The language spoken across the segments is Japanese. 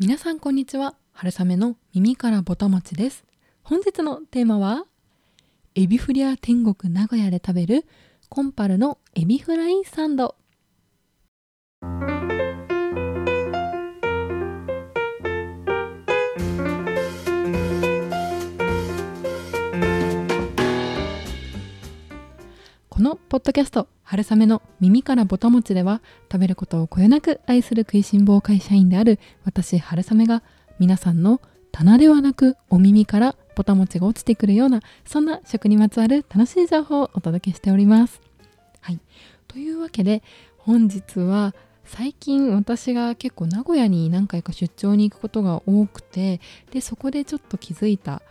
皆さんこんにちは。春雨の耳からぼたもちです。本日のテーマはエビフリア天国名古屋で食べるコンパルのエビフライサンド。このポッドキャスト「春雨の耳からぼたもち」では食べることをこよなく愛する食いしん坊会社員である私春雨が皆さんの棚ではなくお耳からぼたもちが落ちてくるようなそんな食にまつわる楽しい情報をお届けしております。はい、というわけで本日は最近私が結構名古屋に何回か出張に行くことが多くてでそこでちょっと気づいた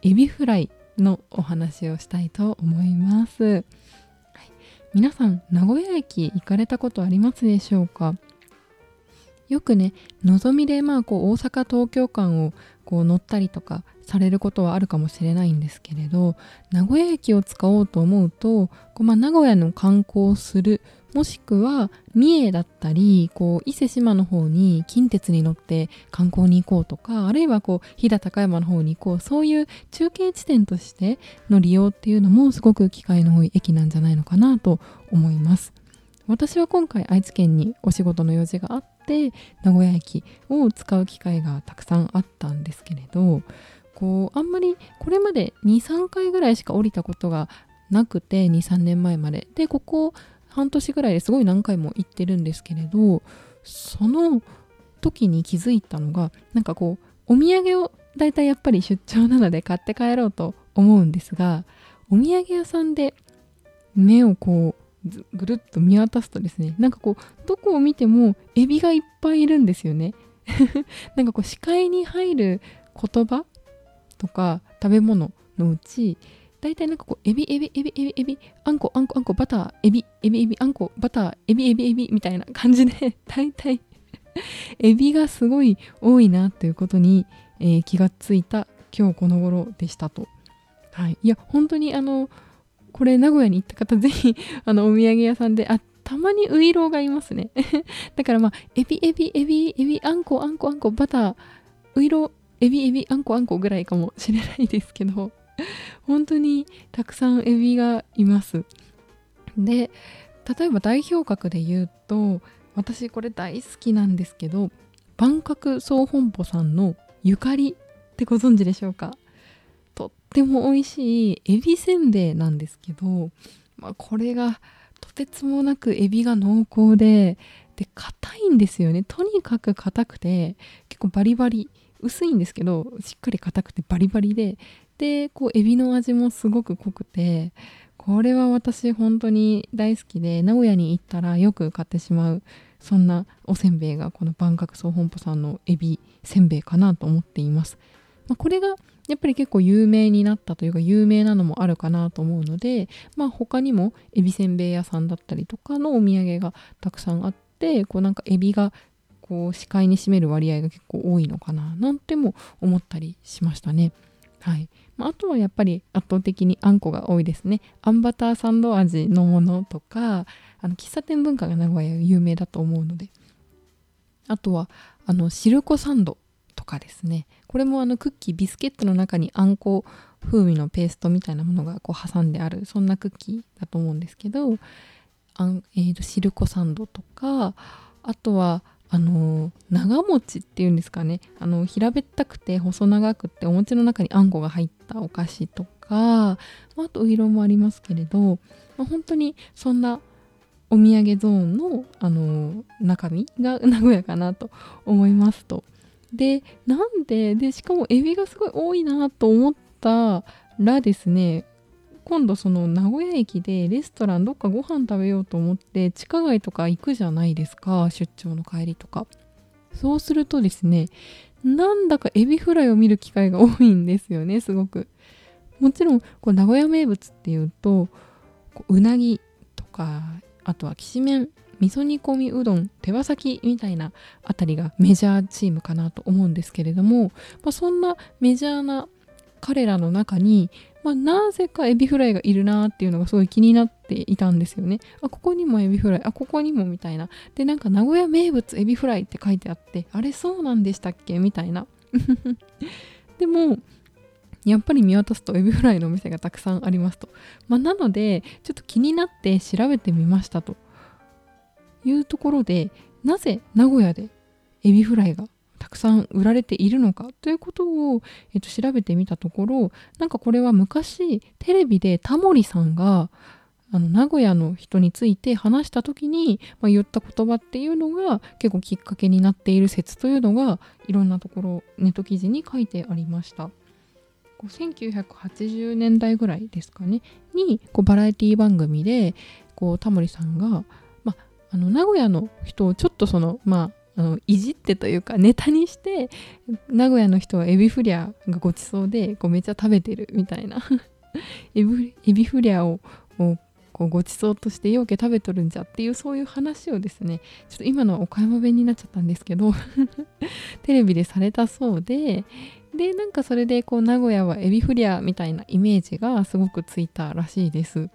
エビフライのお話をしたいと思います。皆さん名古屋駅行かれたことありますでしょうか？よくねのぞみでまあこう大阪東京間をこう乗ったりとかされることはあるかもしれないんですけれど名古屋駅を使おうと思うとこう、まあ、名古屋の観光をするもしくは三重だったりこう伊勢志摩の方に近鉄に乗って観光に行こうとかあるいはこう飛騨高山の方に行こうそういう中継地点としての利用っていうのもすごく機会の多い駅なんじゃないのかなと思います。私は今回愛知県にお仕事の用事があって名古屋駅を使う機会がたくさんあったんですけれどこうあんまりこれまで23回ぐらいしか降りたことがなくて23年前まででここ半年ぐらいですごい何回も行ってるんですけれどその時に気づいたのがなんかこうお土産をだいたいやっぱり出張なので買って帰ろうと思うんですがお土産屋さんで目をこうぐるっと見渡すとですねなんかこうどこを見てもエビがいっぱいいるんですよね。なんかこう視界に入る言葉とか食べ物のうち大体なんかこうエビエビエビエビエビあんこあんこあんこバターエビエビエビあんこバターエビエビエビみたいな感じで 大体エビがすごい多いなということに、えー、気がついた今日この頃でしたと。はい、いや本当にあのこれ名古屋に行った方ぜひあのお土産屋さんであたまにウイローがいますね。だからまあエビエビエビエビあんこあんこあんこバターウイローエビエビあんこあんこぐらいかもしれないですけど。本当にたくさんエビがいます。で例えば代表格で言うと私これ大好きなんですけど万角総本舗さんのゆかりってご存知でしょうか？とっても美味しいエビせんべいなんですけど、まあ、これがとてつもなくエビが濃厚でで硬いんですよね。とにかく硬くて結構バリバリ薄いんですけどしっかり硬くてバリバリででこうエビの味もすごく濃くてこれは私本当に大好きで名古屋に行ったらよく買ってしまうそんなおせんべいがこの万角総本舗さんのエビせんべいかなと思っています、まあ、これがやっぱり結構有名になったというか有名なのもあるかなと思うのでまあ他にもエビせんべい屋さんだったりとかのお土産がたくさんあってこうなんかエビがこう視界に占める割合が結構多いのかななんても思ったりしましたね。はい。まあ、あとはやっぱり圧倒的にあんこが多いですね。あんバターサンド味のものとかあの喫茶店文化が名古屋有名だと思うので。あとはあのシルコサンドとかですね。これもあのクッキービスケットの中にあんこ風味のペーストみたいなものがこう挟んであるそんなクッキーだと思うんですけどあん、えーとシルコサンドとかあとはあの長餅っていうんですかねあの平べったくて細長くてお餅の中にあんこが入ったお菓子とか、あとういろもありますけれど、まあ、本当にそんなお土産ゾーンの、あの中身が名古屋かなと思いますと。でなんででしかもエビがすごい多いなと思ったらですね今度その名古屋駅でレストランどっかご飯食べようと思って地下街とか行くじゃないですか出張の帰りとか。そうするとですねなんだかエビフライを見る機会が多いんですよねすごく。もちろんこう名古屋名物っていうとうなぎとかあとはきしめん味噌煮込みうどん手羽先みたいなあたりがメジャーチームかなと思うんですけれども、まあ、そんなメジャーな彼らの中にまあ、なぜかエビフライがいるなっていうのがすごい気になっていたんですよね。あここにもエビフライあここにもみたいな。でなんか名古屋名物エビフライって書いてあってあれそうなんでしたっけ？みたいな。でもやっぱり見渡すとエビフライのお店がたくさんありますと、まあ、なのでちょっと気になって調べてみましたというところでなぜ名古屋でエビフライがたくさん売られているのかということを、えっと、調べてみたところなんかこれは昔テレビでタモリさんがあの名古屋の人について話した時に、まあ、言った言葉っていうのが結構きっかけになっている説というのがいろんなところネット記事に書いてありました。1980年代ぐらいですかねにこうバラエティ番組でこうタモリさんが、まあの名古屋の人をちょっとそのまああのいじってというかネタにして名古屋の人はエビフリャがごちそうでこうめっちゃ食べてるみたいな。エ ビエビフリャをこうごちそうとしてようけ食べとるんじゃっていうそういう話をですねちょっと今のは岡山弁になっちゃったんですけど テレビでされたそうででなんかそれでこう名古屋はエビフリアみたいなイメージがすごくついたらしいです。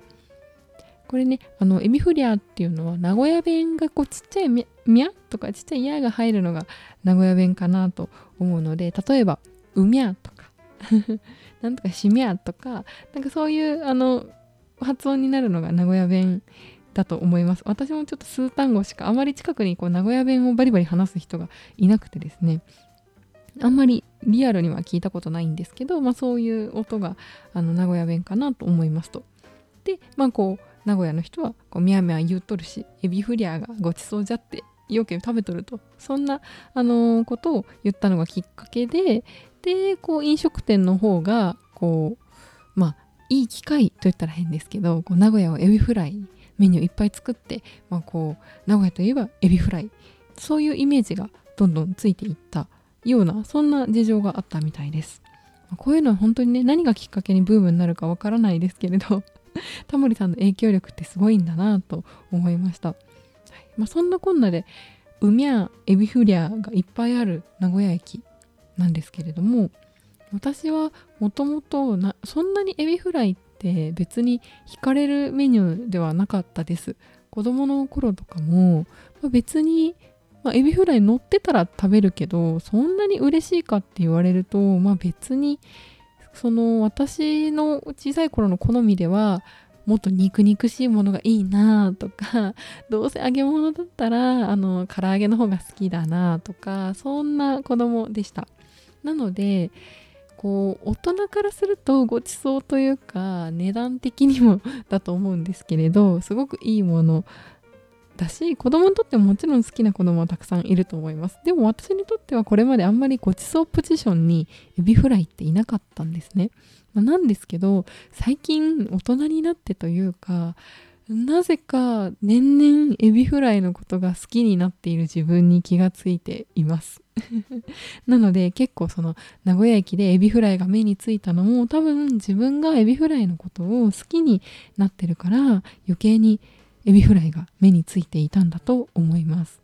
これねあのエビフリアっていうのは名古屋弁がこうちっちゃいみゃとかちっちゃいやが入るのが名古屋弁かなと思うので例えばうみゃとか なんとかしみゃとかなんかそういうあの発音になるのが名古屋弁だと思います私もちょっと数単語しかあまり近くにこう名古屋弁をバリバリ話す人がいなくてですねあんまりリアルには聞いたことないんですけど、まあ、そういう音があの名古屋弁かなと思いますと。でまあこう名古屋の人はこうみやみや言うとるしエビフリアがごちそうじゃってよけ食べとると。そんな、あのー、ことを言ったのがきっかけででこう飲食店の方がこうまあいい機会と言ったら変ですけどこう名古屋をエビフライメニューいっぱい作って、まあ、こう名古屋といえばエビフライ。そういうイメージがどんどんついていったようなそんな事情があったみたいです。こういうのは本当にね何がきっかけにブームになるかわからないですけれど。タモリさんの影響力ってすごいんだなと思いました。はいまあ、そんなこんなでうみゃエビフリャがいっぱいある名古屋駅なんですけれども私はもともとそんなにエビフライって別に惹かれるメニューではなかったです子供の頃とかも、まあ、別に、まあ、エビフライ乗ってたら食べるけどそんなに嬉しいかって言われるとまあ別にその私の小さい頃の好みではもっと肉肉しいものがいいなとか どうせ揚げ物だったらあの唐揚げの方が好きだなとかそんな子供でした。なのでこう大人からするとごちそうというか値段的にも だと思うんですけれどすごくいいものだし子供にとってももちろん好きな子供はたくさんいると思います。でも私にとってはこれまであんまりごちそうポジションにエビフライっていなかったんですね、まあ、なんですけど最近大人になってというかなぜか年々エビフライのことが好きになっている自分に気がついています。なので結構その名古屋駅でエビフライが目についたのも多分自分がエビフライのことを好きになってるから余計にエビフライが目についていたんだと思います。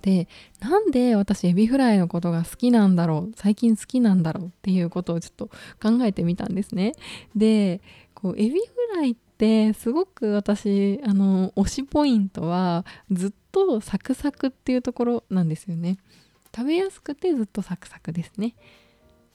でなんで私エビフライのことが好きなんだろう？最近好きなんだろうっていうことをちょっと考えてみたんですね。でこうエビフライってすごく私あの推しポイントはずっとサクサクっていうところなんですよね。食べやすくてずっとサクサクですね。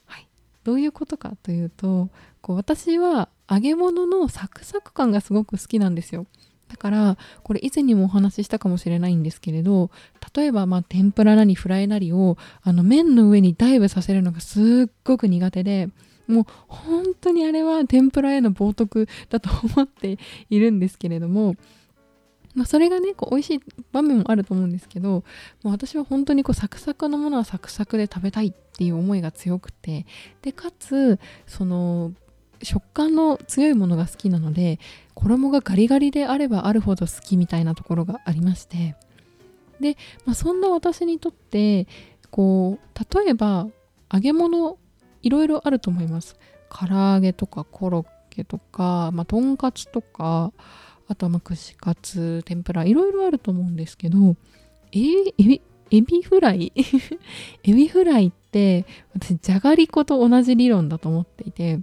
はい。どういうことかというとこう私は揚げ物のサクサク感がすごく好きなんですよ。だからこれ以前にもお話ししたかもしれないんですけれど例えばまあ天ぷらなりフライなりをあの麺の上にダイブさせるのがすっごく苦手でもう本当にあれは天ぷらへの冒涜だと思っているんですけれども、まあ、それがねこう美味しい場面もあると思うんですけどもう私は本当にこうサクサクのものはサクサクで食べたいっていう思いが強くてでかつその食感の強いものが好きなので衣がガリガリであればあるほど好きみたいなところがありましてで、まあ、そんな私にとってこう例えば揚げ物いろいろあると思います。唐揚げとかコロッケとか、まあ、とんかつとか、あとは串カツ、天ぷら、いろいろあると思うんですけど、えエビ、エビフライ？エビフライって私、じゃがりこと同じ理論だと思っていて、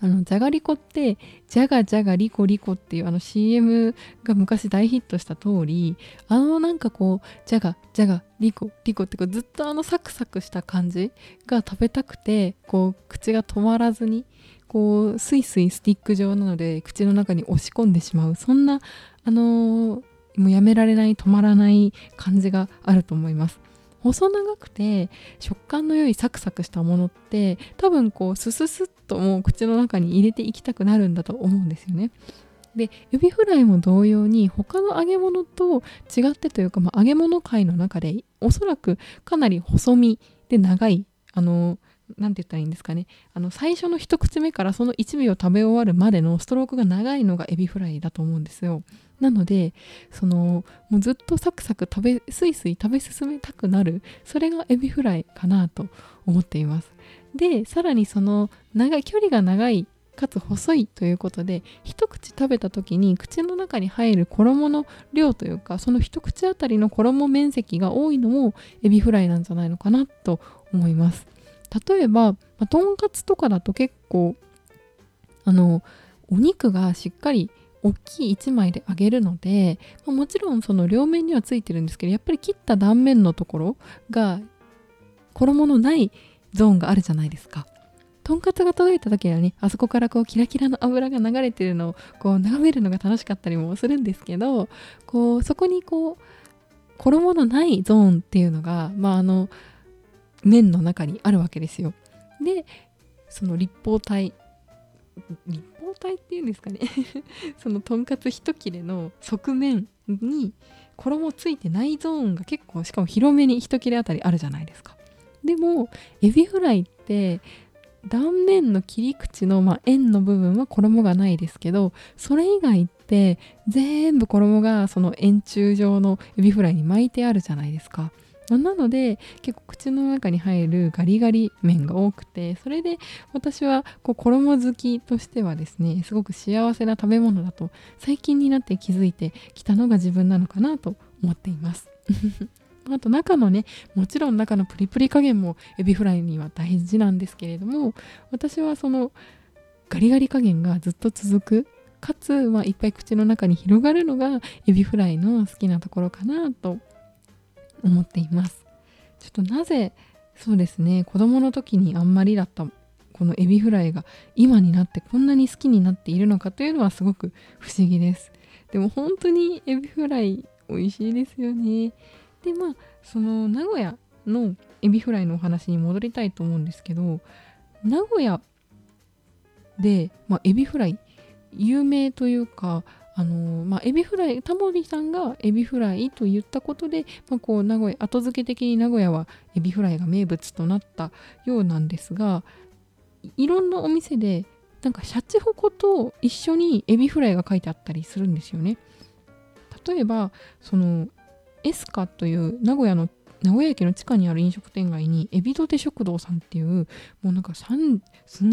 あのじゃがりこってじゃがじゃがりこりこっていうあの CM が昔大ヒットした通りあのなんかこうじゃがじゃがりこりこってこうずっとあのサクサクした感じが食べたくてこう口が止まらずにこうスイスイスティック状なので口の中に押し込んでしまう。そんなあのー、もうやめられない止まらない感じがあると思います。細長くて食感の良いサクサクしたものって多分こうスススッともう口の中に入れていきたくなるんだと思うんですよね。でエビフライも同様に他の揚げ物と違ってというか、まあ、揚げ物界の中でおそらくかなり細身で長いあの何て言ったらいいんですかねあの最初の一口目からその1秒食べ終わるまでのストロークが長いのがエビフライだと思うんですよ。なのでそのもうずっとサクサク食べスイスイ食べ進めたくなるそれがエビフライかなと思っています。でさらにその長い距離が長いかつ細いということで一口食べた時に口の中に入る衣の量というかその一口あたりの衣面積が多いのもエビフライなんじゃないのかなと思います。例えば、まあ、とんかつとかだと結構あのお肉がしっかり大きい1枚で揚げるので、まあ、もちろんその両面にはついてるんですけどやっぱり切った断面のところが衣のないゾーンがあるじゃないですか。とんかつが届いた時はねあそこからこうキラキラの油が流れてるのをこう眺めるのが楽しかったりもするんですけどこうそこにこう衣のないゾーンっていうのがまああの面の中にあるわけですよ。でその立方体立方体っていうんですかね そのとんかつ一切れの側面に衣ついてないゾーンが結構しかも広めに一切れあたりあるじゃないですか。でもエビフライって断面の切り口の、まあ、円の部分は衣がないですけどそれ以外って全部衣がその円柱状のエビフライに巻いてあるじゃないですか。なので結構口の中に入るガリガリ麺が多くてそれで私はこう衣好きとしてはですねすごく幸せな食べ物だと最近になって気づいてきたのが自分なのかなと思っています。あと中のねもちろん中のプリプリ加減もエビフライには大事なんですけれども私はそのガリガリ加減がずっと続くかつ、まあ、いっぱい口の中に広がるのがエビフライの好きなところかなと思っています。ちょっとなぜそうですね子供の時にあんまりだったこのエビフライが今になってこんなに好きになっているのかというのはすごく不思議です。でも本当にエビフライ美味しいですよね。でまあその名古屋のエビフライのお話に戻りたいと思うんですけど名古屋で、まあ、エビフライ有名というかあのまあ、エビフライタモリさんがエビフライと言ったことで、まあ、こう名古屋後付け的に名古屋はエビフライが名物となったようなんですがいろんなお店でなんかシャチホコと一緒にエビフライが書いてあったりするんですよね。例えばそのエスカという名古屋の名古屋駅の地下にある飲食店街に海老どて食堂さんっていうもうなんかすん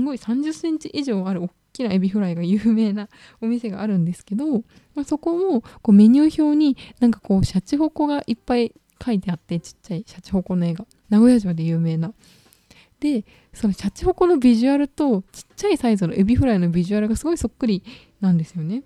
ごい30センチ以上ある大きなエビフライが有名なお店があるんですけど、まあ、そこもこうメニュー表になんかこうシャチホコがいっぱい書いてあってちっちゃいシャチホコの絵が名古屋城で有名な。でそのシャチホコのビジュアルとちっちゃいサイズのエビフライのビジュアルがすごいそっくりなんですよね。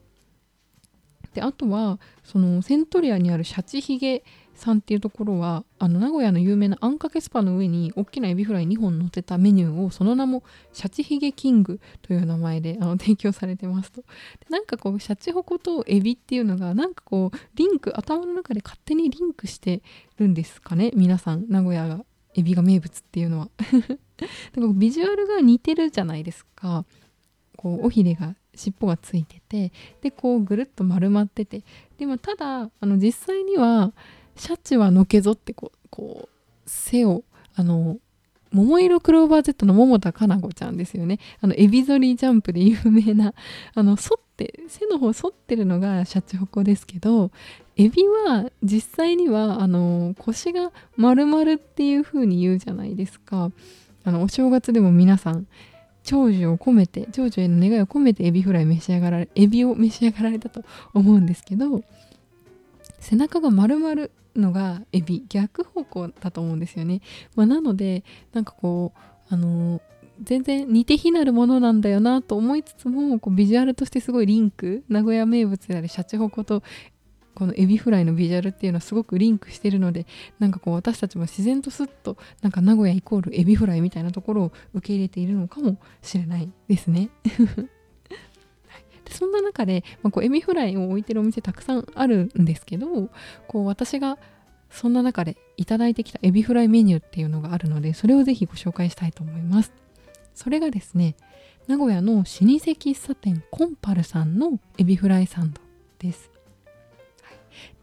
であとはそのセントレアにあるシャチヒゲさんっていうところはあの名古屋の有名なあんかけスパの上に大きなエビフライ2本乗せたメニューをその名もシャチヒゲキングという名前であの 提供されてますと。でなんかこうシャチホコとエビっていうのがなんかこうリンク頭の中で勝手にリンクしてるんですかね皆さん名古屋がエビが名物っていうのは。なんかビジュアルが似てるじゃないですか。こう尾ひれが尻尾がついててでこうぐるっと丸まってて。でもただあの実際にはシャチはのけぞってこうこう背をあの桃色クローバー Z の桃田かな子ちゃんですよね。あのエビ反りジャンプで有名な あの反って背の方反ってるのがシャチホコですけどエビは実際にはあの腰が丸々っていう風に言うじゃないですか。あのお正月でも皆さん長寿を込めて長寿への願いを込めてエビフライ召し上がられエビを召し上がられたと思うんですけど背中が丸々のがエビ逆方向だと思うんですよね、まあ、なのでなんかこうあの全然似て非なるものなんだよなと思いつつもこうビジュアルとしてすごいリンク名古屋名物であるシャチホコとこのエビフライのビジュアルっていうのはすごくリンクしてるのでなんかこう私たちも自然とスッとなんか名古屋イコールエビフライみたいなところを受け入れているのかもしれないですね。でそんな中で、まあ、こうエビフライを置いてるお店たくさんあるんですけどこう私がそんな中でいいてきたエビフライメニューっていうのがあるのでそれをぜひご紹介したいと思います。それがですね名古屋の老舗喫茶店コンパルさんのエビフライサンドです。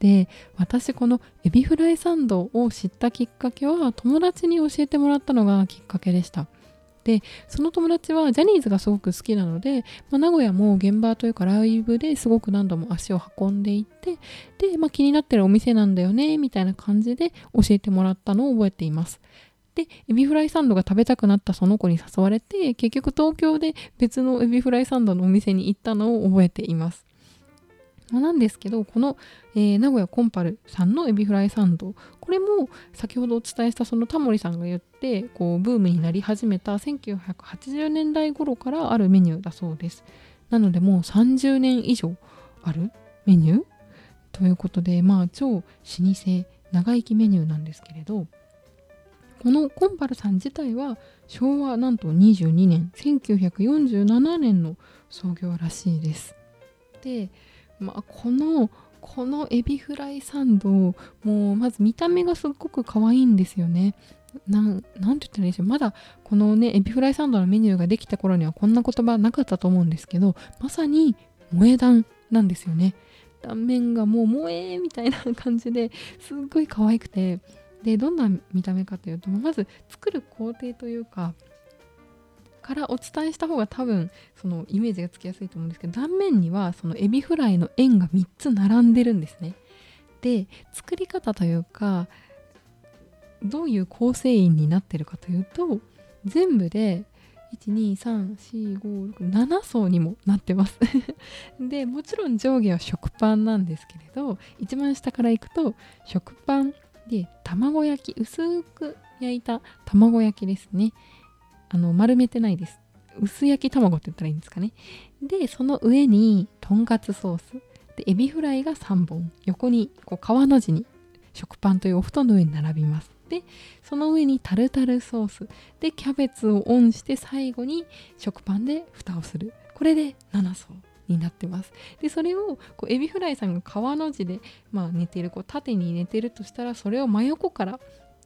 で私このエビフライサンドを知ったきっかけは友達に教えてもらったのがきっかけでしたでその友達はジャニーズがすごく好きなので、まあ、名古屋も現場というかライブですごく何度も足を運んでいってで、まあ、気になってるお店なんだよねみたいな感じで教えてもらったのを覚えています。でエビフライサンドが食べたくなったその子に誘われて結局東京で別のエビフライサンドのお店に行ったのを覚えています。なんですけどこの、えー、名古屋コンパルさんのエビフライサンド。これも先ほどお伝えしたそのタモリさんが言ってこうブームになり始めた1980年代頃からあるメニューだそうです。なのでもう30年以上あるメニュー？ということでまあ超老舗長生きメニューなんですけれどこのコンパルさん自体は昭和なんと22年1947年の創業らしいです。でまあ、このこのエビフライサンドもうまず見た目がすっごく可愛いんですよね。なんて言ったらいいでしょう。まだこのねエビフライサンドのメニューができた頃にはこんな言葉なかったと思うんですけどまさに萌え断なんですよね。断面がもう萌えみたいな感じですっごい可愛くて。でどんな見た目かというとまず作る工程というかからお伝えした方が多分そのイメージがつきやすいと思うんですけど断面にはそのエビフライの円が3つ並んでるんですね。で作り方というかどういう構成員になってるかというと全部で1234567層にもなってます でもちろん上下は食パンなんですけれど一番下からいくと食パンで卵焼き薄く焼いた卵焼きですねあの丸めてないです。薄焼き卵って言ったらいいんですかね。でその上にとんかつソース。でエビフライが3本。横にこう川の字に食パンというお布団の上に並びます。でその上にタルタルソース。でキャベツをオンして最後に食パンで蓋をする。これで7層になってます。でそれをこうエビフライさんが川の字で、まあ、寝てるこう縦に寝てるとしたらそれを真横から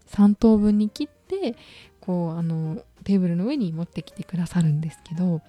3等分に切ってこうあのテーブルの上に持ってきてくださるんですけど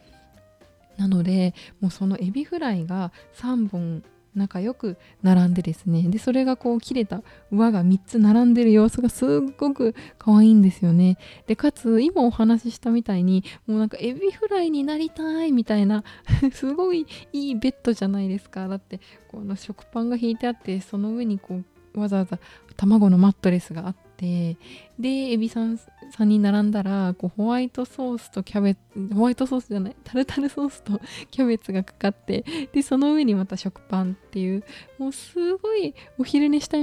なのでもうそのエビフライが3本仲良く並んでですねでそれがこう切れた輪が3つ並んでる様子がすっごく可愛いんですよね。でかつ今お話ししたみたいにもうなんかエビフライになりたいみたいな すごいいいベッドじゃないですか。だってこの食パンが引いてあってその上にこうわざわざ卵のマットレスがあってでエビさん3人並んだらこうホワイトソースとキャベツホワイトソースじゃないタルタルソースと キャベツがかかってでその上にまた食パンっていうもうすごいお昼寝した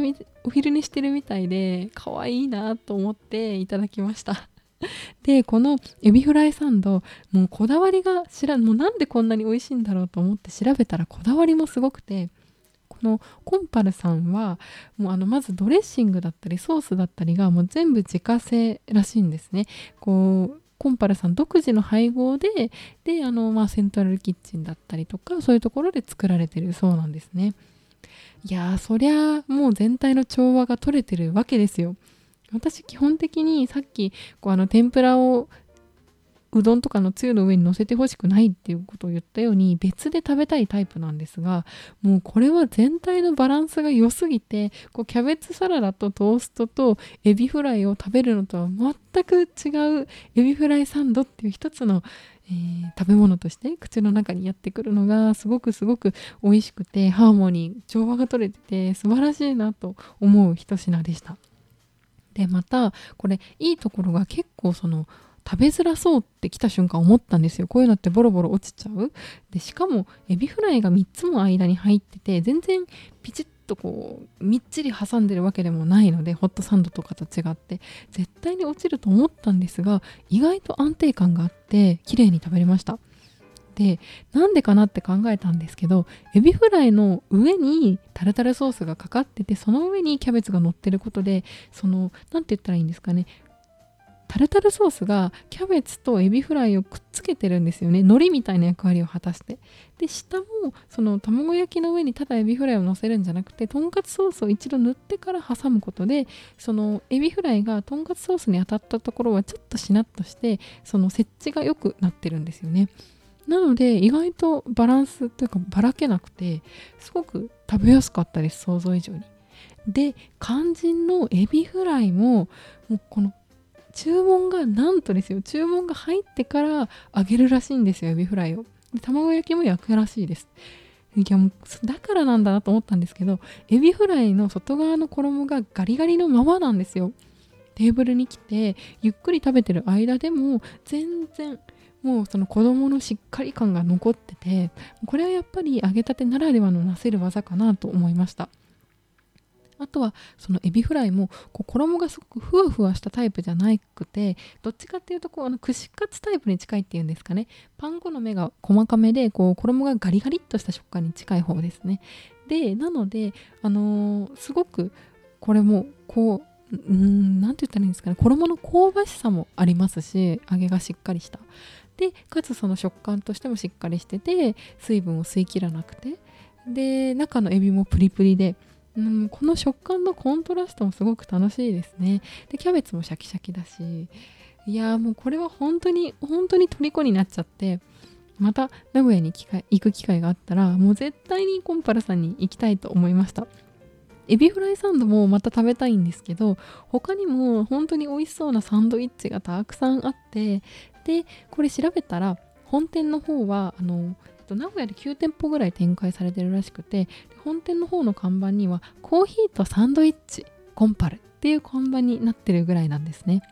お昼寝してるみたいで可愛いなと思っていただきました。でこのエビフライサンドもうこだわりが知らんもうなんでこんなに美味しいんだろうと思って調べたらこだわりもすごくてのコンパルさんはもうあのまずドレッシングだったりソースだったりがもう全部自家製らしいんですね。こうコンパルさん独自の配合でであの、まあ、セントラルキッチンだったりとかそういうところで作られてるそうなんですね。いやそりゃもう全体の調和が取れてるわけですよ。私基本的にさっきこうあの天ぷらをうどんとかのつゆの上に乗せてほしくないっていうことを言ったように別で食べたいタイプなんですがもうこれは全体のバランスが良すぎてこうキャベツサラダとトーストとエビフライを食べるのとは全く違うエビフライサンドっていう一つのえー、食べ物として口の中にやってくるのがすごくすごく美味しくてハーモニー調和が取れてて素晴らしいなと思う一品でした。でまたこれいいところが結構その食べづらそうって来た瞬間思ったんですよ。こういうのってボロボロ落ちちゃう？でしかもエビフライが3つも間に入ってて全然ピチッとこうみっちり挟んでるわけでもないのでホットサンドとかと違って。絶対に落ちると思ったんですが意外と安定感があって綺麗に食べれました。でなんでかなって考えたんですけどエビフライの上にタルタルソースがかかっててその上にキャベツが乗ってることでその何て言ったらいいんですかね。タルタルソースがキャベツとエビフライをくっつけてるんですよね。糊みたいな役割を果たして。で下もその卵焼きの上にただエビフライを乗せるんじゃなくてとんかつソースを一度塗ってから挟むことでそのエビフライがとんかつソースに当たったところはちょっとしなっとしてその接地が良くなってるんですよね。なので意外とバランスというかばらけなくてすごく食べやすかったです。想像以上に。で肝心のエビフライももうこの注文がなんとですよ。注文が入ってから揚げるらしいんですよエビフライを。卵焼きも焼くらしいです。いやもうだからなんだなと思ったんですけどエビフライの外側の衣がガリガリのままなんですよ。テーブルに来てゆっくり食べてる間でも全然もうその衣のしっかり感が残っててこれはやっぱり揚げたてならではのなせる技かなと思いました。あとはそのエビフライもこう衣がすごくふわふわしたタイプじゃなくてどっちかっていうとこうあの串カツタイプに近いっていうんですかね。パン粉の目が細かめでこう衣がガリガリっとした食感に近い方ですね。でなのであのー、すごくこれもこううん何て言ったらいいんですかね。衣の香ばしさもありますし揚げがしっかりした。でかつその食感としてもしっかりしてて水分を吸い切らなくて。で中のエビもプリプリでうん、この食感のコントラストもすごく楽しいですね。でキャベツもシャキシャキだしいやもうこれは本当に本当に虜になっちゃってまた名古屋に行く機会があったらもう絶対にコンパルさんに行きたいと思いました。エビフライサンドもまた食べたいんですけど他にも本当に美味しそうなサンドイッチがたくさんあってでこれ調べたら本店の方はあの名古屋で9店舗ぐらい展開されてるらしくて本店の方の看板にはコーヒーとサンドイッチコンパルっていう看板になってるぐらいなんですね、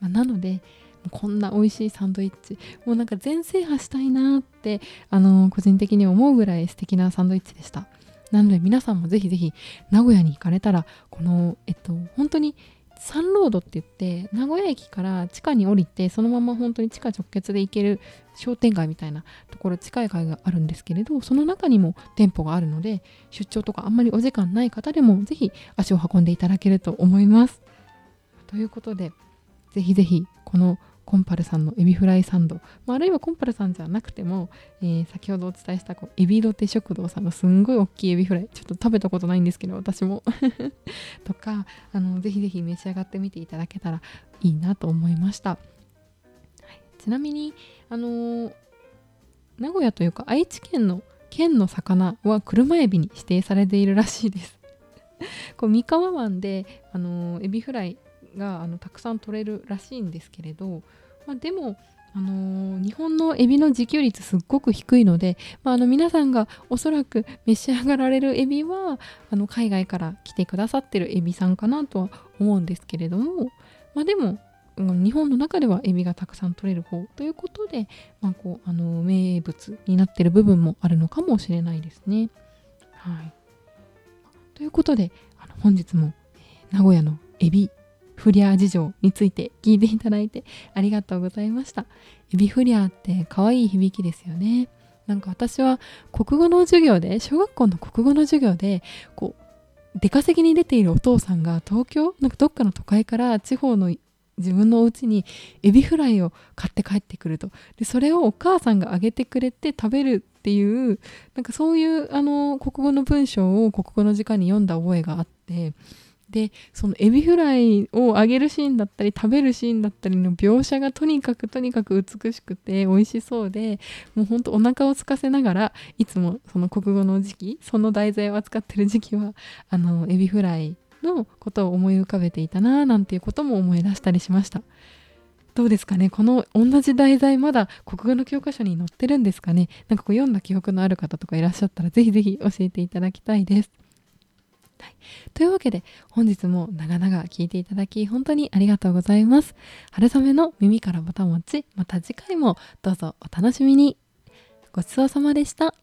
まあ、なのでこんな美味しいサンドイッチもうなんか全制覇したいなってあのー、個人的に思うぐらい素敵なサンドイッチでした。なので皆さんもぜひぜひ名古屋に行かれたらこのえっと本当にサンロードって言って名古屋駅から地下に降りてそのまま本当に地下直結で行ける商店街みたいなところ近い階があるんですけれどその中にも店舗があるので出張とかあんまりお時間ない方でも是非足を運んでいただけると思います。ということで是非是非このコンパルさんのエビフライサンド、まあ、あるいはコンパルさんじゃなくても、えー、先ほどお伝えしたこうエビロテ食堂さんのすんごい大きいエビフライ。ちょっと食べたことないんですけど私も。とかあのぜひぜひ召し上がってみていただけたらいいなと思いました、はい、ちなみにあのー、名古屋というか愛知県の県の魚は車エビに指定されているらしいです。こう三河湾で、あのー、エビフライがあのたくさん取れるらしいんですけれど、まあ、でもあのー、日本のエビの自給率すっごく低いので、まあ、あの皆さんがおそらく 召し上がられるエビはあの海外から来てくださってるエビさんかなとは思うんですけれども、まあ、でも日本の中ではエビがたくさん取れる方ということで、まあ、こうあの名物になってる部分もあるのかもしれないですね。はい、ということであの本日も、名古屋のエビフリア事情について聞いていただいてありがとうございました。エビフリアって可愛い響きですよね。なんか私は国語の授業で、小学校の国語の授業で、こう、出稼ぎに出ているお父さんが東京なんかどっかの都会から地方の自分のお家にエビフライを買って帰ってくるとでそれをお母さんがあげてくれて食べるっていうなんかそういうあの国語の文章を国語の時間に読んだ覚えがあってでそのエビフライを揚げるシーンだったり食べるシーンだったりの描写がとにかくとにかく美しくて美味しそうでもうほんとお腹を空かせながらいつもその国語の時期その題材を扱ってる時期はあのエビフライのことを思い浮かべていたななんていうことも思い出したりしました。どうですかね？この同じ題材まだ国語の教科書に載ってるんですかね？なんかこう読んだ記憶のある方とかいらっしゃったらぜひぜひ教えていただきたいです。はい、というわけで本日も長々聞いていただき本当にありがとうございます。春雨の耳からぼたもちまた次回もどうぞお楽しみに。ごちそうさまでした。